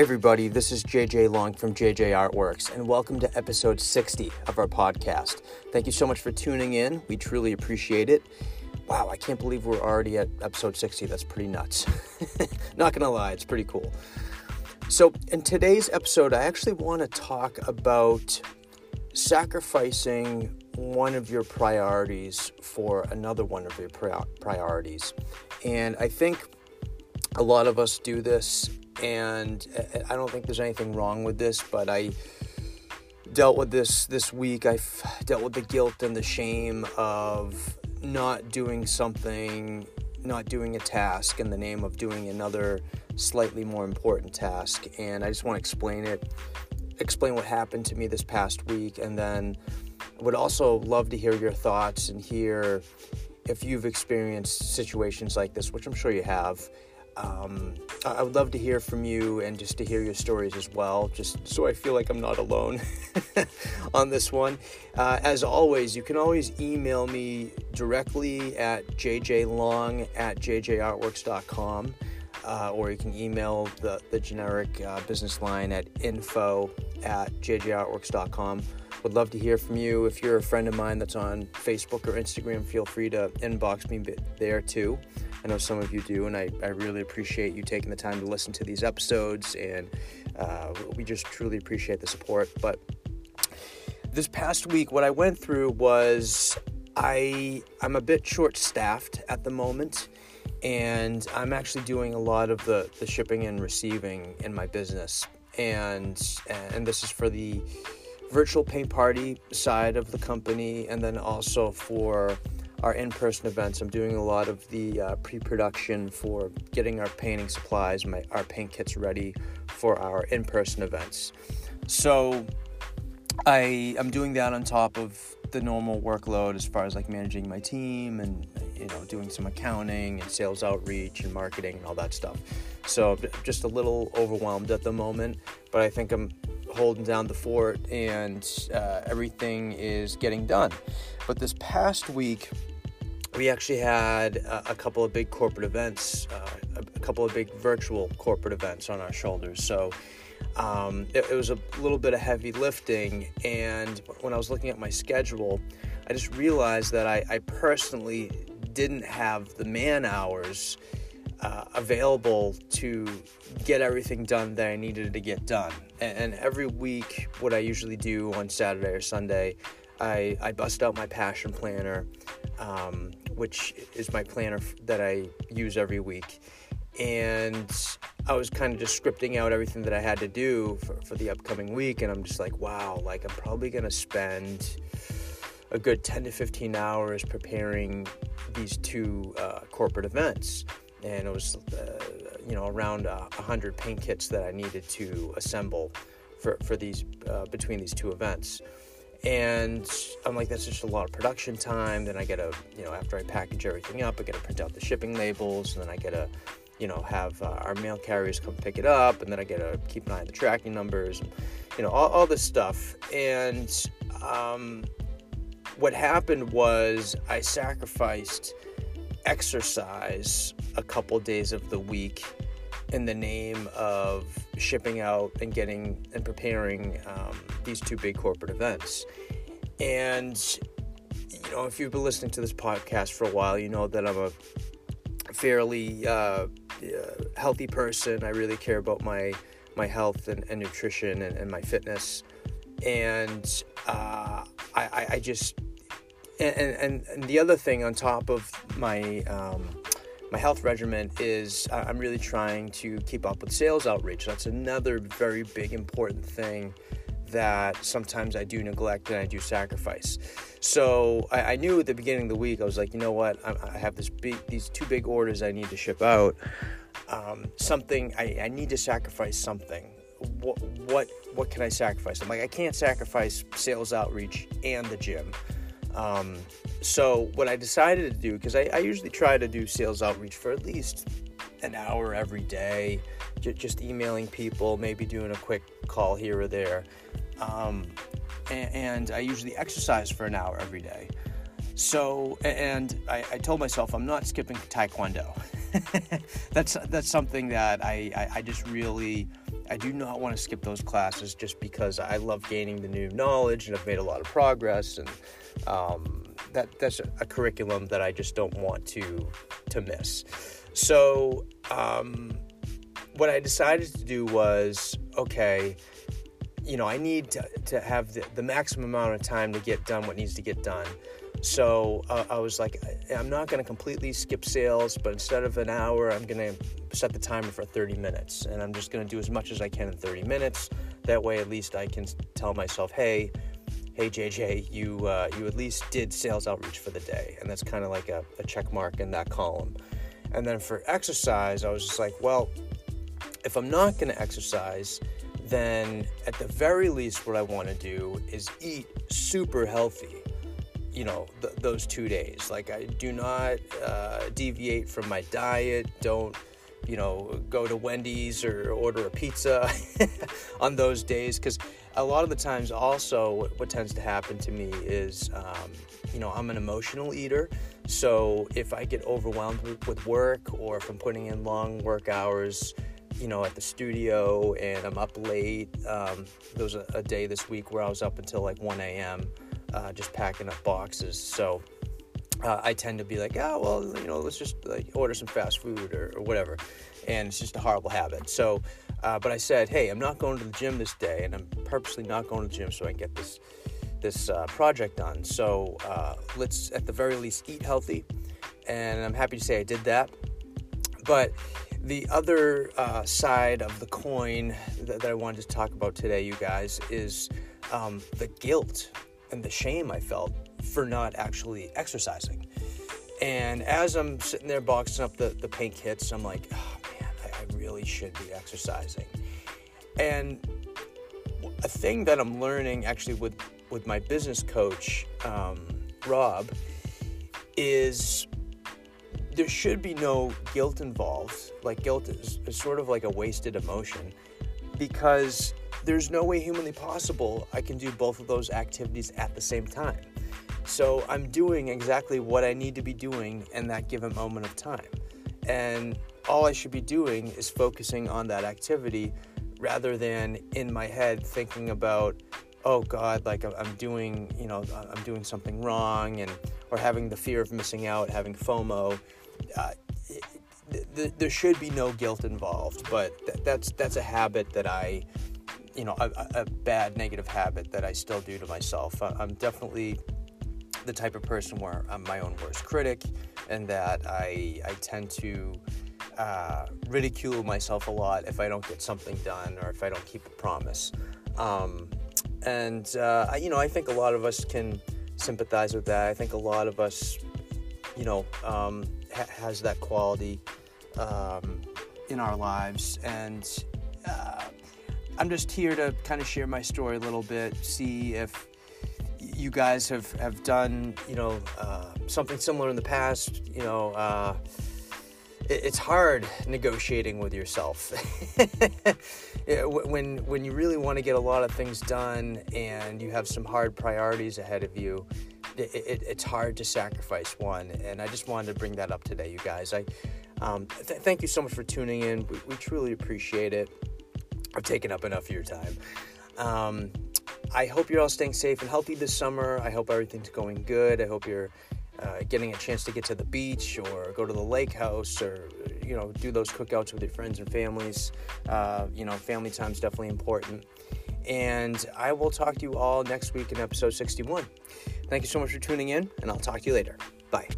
everybody, this is JJ Long from JJ Artworks, and welcome to episode 60 of our podcast. Thank you so much for tuning in. We truly appreciate it. Wow, I can't believe we're already at episode 60. That's pretty nuts. Not gonna lie, it's pretty cool. So, in today's episode, I actually want to talk about sacrificing one of your priorities for another one of your priorities. And I think a lot of us do this and uh, I don't think there's anything wrong with this, but I dealt with this this week. I've dealt with the guilt and the shame of not doing something, not doing a task in the name of doing another slightly more important task. And I just want to explain it, explain what happened to me this past week, and then I would also love to hear your thoughts and hear if you've experienced situations like this, which I'm sure you have um, I would love to hear from you and just to hear your stories as well, just so I feel like I'm not alone on this one. Uh, as always, you can always email me directly at jjlong at jjartworks.com. Uh, or you can email the, the generic uh, business line at info at jjartworks.com. Would love to hear from you. If you're a friend of mine that's on Facebook or Instagram, feel free to inbox me there too. I know some of you do, and I, I really appreciate you taking the time to listen to these episodes, and uh, we just truly appreciate the support. But this past week, what I went through was I I'm a bit short staffed at the moment, and I'm actually doing a lot of the, the shipping and receiving in my business, and and this is for the virtual paint party side of the company, and then also for our in-person events. I'm doing a lot of the uh, pre-production for getting our painting supplies, my our paint kits ready for our in-person events. So I I'm doing that on top of the normal workload as far as like managing my team and you know doing some accounting and sales outreach and marketing and all that stuff. So just a little overwhelmed at the moment, but I think I'm holding down the fort and uh, everything is getting done. But this past week, we actually had a, couple of big corporate events, uh, a, a, couple of big virtual corporate events on our shoulders. So um, it, it, was a little bit of heavy lifting. And when I was looking at my schedule, I just realized that I, I personally didn't have the man hours uh, available to get everything done that I needed to get done. And, and every week, what I usually do on Saturday or Sunday, I, I bust out my passion planner um, which is my planner that I use every week. And I was kind of just scripting out everything that I had to do for, for the upcoming week. And I'm just like, wow, like I'm probably going to spend a good 10 to 15 hours preparing these two uh, corporate events. And it was, uh, you know, around uh, 100 paint kits that I needed to assemble for, for these, uh, between these two events and I'm like, that's just a lot of production time. Then I get to, you know, after I package everything up, I get to print out the shipping labels, and then I get to, you know, have uh, our mail carriers come pick it up, and then I get to keep an eye on the tracking numbers, you know, all, all this stuff. And um, what happened was I sacrificed exercise a couple days of the week in the name of shipping out and getting and preparing um, these two big corporate events. And, you know, if you've been listening to this podcast for a while, you know that I'm a fairly uh, uh healthy person. I really care about my my health and, and nutrition and, and, my fitness. And uh, I, I, just and, and, and the other thing on top of my um, my health regimen is I'm really trying to keep up with sales outreach. That's another very big important thing that sometimes I do neglect and I do sacrifice. So I, I knew at the beginning of the week I was like, you know what, I, I have this big, these two big orders I need to ship out. Um, something I, I need to sacrifice something. What what what can I sacrifice? I'm like I can't sacrifice sales outreach and the gym. Um, so what I decided to do, because I, I, usually try to do sales outreach for at least an hour every day, j- just emailing people, maybe doing a quick call here or there. Um, and, and, I usually exercise for an hour every day. So, and I, I told myself I'm not skipping Taekwondo. that's that's something that I, I, I just really I do not want to skip those classes just because I love gaining the new knowledge and I've made a lot of progress and um, that that's a, curriculum that I just don't want to to miss. So um, what I decided to do was okay. You know, I need to, to have the, the maximum amount of time to get done what needs to get done. So uh, I was like, I'm not going to completely skip sales, but instead of an hour, I'm going to set the timer for 30 minutes. And I'm just going to do as much as I can in 30 minutes. That way, at least I can tell myself, hey, hey JJ, you uh, you at least did sales outreach for the day, and that's kind of like a, a check mark in that column. And then for exercise, I was just like, well, if I'm not going to exercise, then at the very least, what I want to do is eat super healthy you know th- those two days like i do not uh, deviate from my diet don't you know go to wendy's or order a pizza on those days because a lot of the times also what, what tends to happen to me is um, you know i'm an emotional eater so if i get overwhelmed with, work or if i'm putting in long work hours you know, at the studio and I'm up late. Um, there was a, a, day this week where I was up until like 1 a.m uh, just packing up boxes. So uh, I tend to be like, oh, well, you know, let's just like order some fast food or, or whatever. And it's just a horrible habit. So, uh, but I said, hey, I'm not going to the gym this day, and I'm purposely not going to the gym so I can get this this uh, project done. So uh, let's, at the very least, eat healthy. And I'm happy to say I did that. But the other uh, side of the coin that, that, I wanted to talk about today, you guys, is um, the guilt and the shame I felt for not actually exercising. And as I'm sitting there boxing up the, the paint kits, I'm like, oh man, I, I really should be exercising. And a thing that I'm learning actually with, with my business coach, um, Rob, is there should be no guilt involved. Like, guilt is, is sort of like a wasted emotion because there's no way humanly possible I can do both of those activities at the same time. So I'm doing exactly what I need to be doing in that given moment of time. And all I should be doing is focusing on that activity rather than in my head thinking about, oh God, like I'm doing, you know, I'm doing something wrong and or having the fear of missing out, having FOMO. Uh, there should be no guilt involved, but that's that's a habit that I you know a, a, bad negative habit that I still do to myself. I'm definitely the type of person where I'm my own worst critic, and that I I tend to uh, ridicule myself a lot if I don't get something done or if I don't keep a promise. Um, and uh, you know, I think a lot of us can sympathize with that. I think a lot of us, you know, um, ha- has that quality um, in our lives, and uh, I'm just here to kind of share my story a little bit, see if you guys have, have done, you know, uh, something similar in the past. You know, uh, it, it's hard negotiating with yourself. when, when you really want to get a lot of things done and you have some hard priorities ahead of you, it, it, it's hard to sacrifice one. And I just wanted to bring that up today, you guys. I um, th- thank you so much for tuning in. We, we truly appreciate it. I've taken up enough of your time. Um, I hope you're all staying safe and healthy this summer. I hope everything's going good. I hope you're uh, getting a chance to get to the beach or go to the lake house or you know do those cookouts with your friends and families. Uh, you know, family time is definitely important. And I will talk to you all next week in episode 61. Thank you so much for tuning in, and I'll talk to you later. Bye.